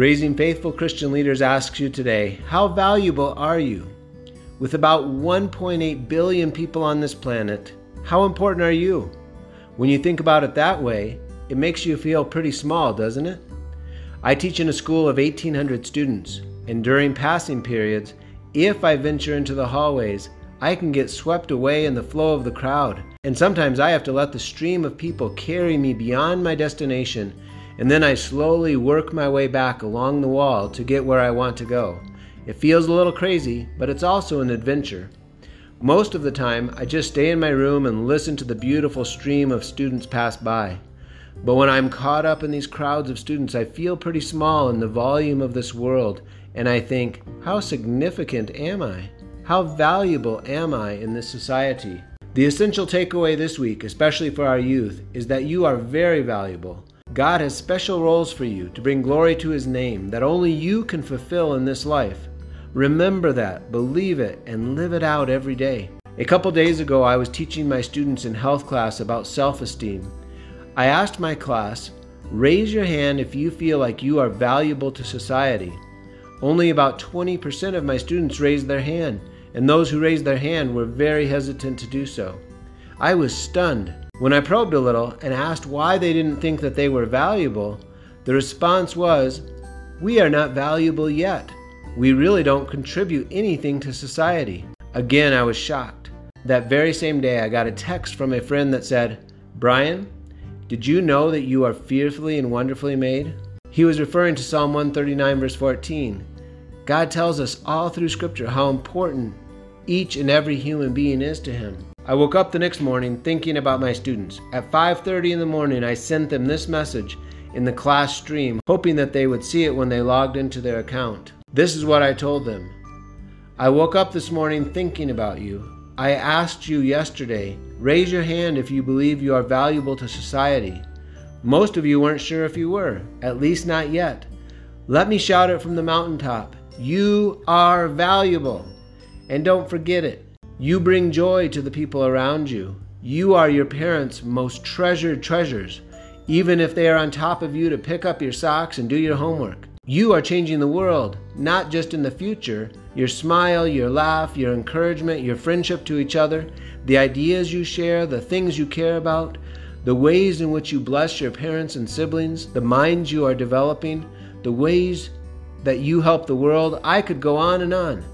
Raising Faithful Christian Leaders asks you today How valuable are you? With about 1.8 billion people on this planet, how important are you? When you think about it that way, it makes you feel pretty small, doesn't it? I teach in a school of 1,800 students, and during passing periods, if I venture into the hallways, I can get swept away in the flow of the crowd, and sometimes I have to let the stream of people carry me beyond my destination, and then I slowly work my way back along the wall to get where I want to go. It feels a little crazy, but it's also an adventure. Most of the time, I just stay in my room and listen to the beautiful stream of students pass by. But when I'm caught up in these crowds of students, I feel pretty small in the volume of this world, and I think, how significant am I? How valuable am I in this society? The essential takeaway this week, especially for our youth, is that you are very valuable. God has special roles for you to bring glory to His name that only you can fulfill in this life. Remember that, believe it, and live it out every day. A couple days ago, I was teaching my students in health class about self esteem. I asked my class, raise your hand if you feel like you are valuable to society. Only about 20% of my students raised their hand, and those who raised their hand were very hesitant to do so. I was stunned. When I probed a little and asked why they didn't think that they were valuable, the response was, We are not valuable yet. We really don't contribute anything to society. Again, I was shocked. That very same day, I got a text from a friend that said, Brian, did you know that you are fearfully and wonderfully made? He was referring to Psalm 139, verse 14. God tells us all through Scripture how important each and every human being is to him. I woke up the next morning thinking about my students. At 5:30 in the morning, I sent them this message in the class stream, hoping that they would see it when they logged into their account. This is what I told them. I woke up this morning thinking about you. I asked you yesterday, raise your hand if you believe you are valuable to society. Most of you weren't sure if you were, at least not yet. Let me shout it from the mountaintop. You are valuable. And don't forget it. You bring joy to the people around you. You are your parents' most treasured treasures, even if they are on top of you to pick up your socks and do your homework. You are changing the world, not just in the future. Your smile, your laugh, your encouragement, your friendship to each other, the ideas you share, the things you care about, the ways in which you bless your parents and siblings, the minds you are developing, the ways that you help the world. I could go on and on.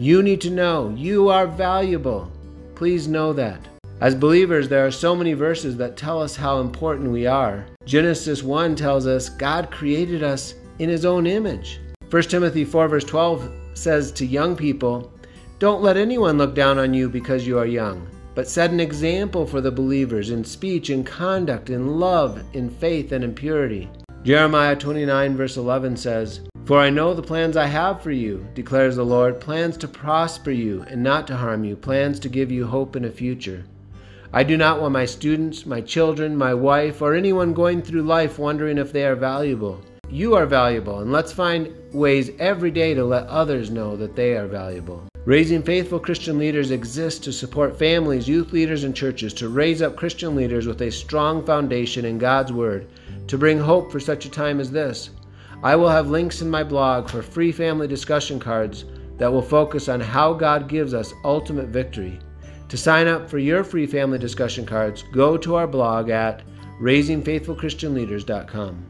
You need to know you are valuable. Please know that. As believers, there are so many verses that tell us how important we are. Genesis 1 tells us God created us in his own image. 1 Timothy 4, verse 12 says to young people, Don't let anyone look down on you because you are young, but set an example for the believers in speech, in conduct, in love, in faith, and in purity. Jeremiah 29, verse 11 says, for I know the plans I have for you, declares the Lord plans to prosper you and not to harm you, plans to give you hope in a future. I do not want my students, my children, my wife, or anyone going through life wondering if they are valuable. You are valuable, and let's find ways every day to let others know that they are valuable. Raising faithful Christian leaders exists to support families, youth leaders, and churches to raise up Christian leaders with a strong foundation in God's Word to bring hope for such a time as this. I will have links in my blog for free family discussion cards that will focus on how God gives us ultimate victory. To sign up for your free family discussion cards, go to our blog at raisingfaithfulchristianleaders.com.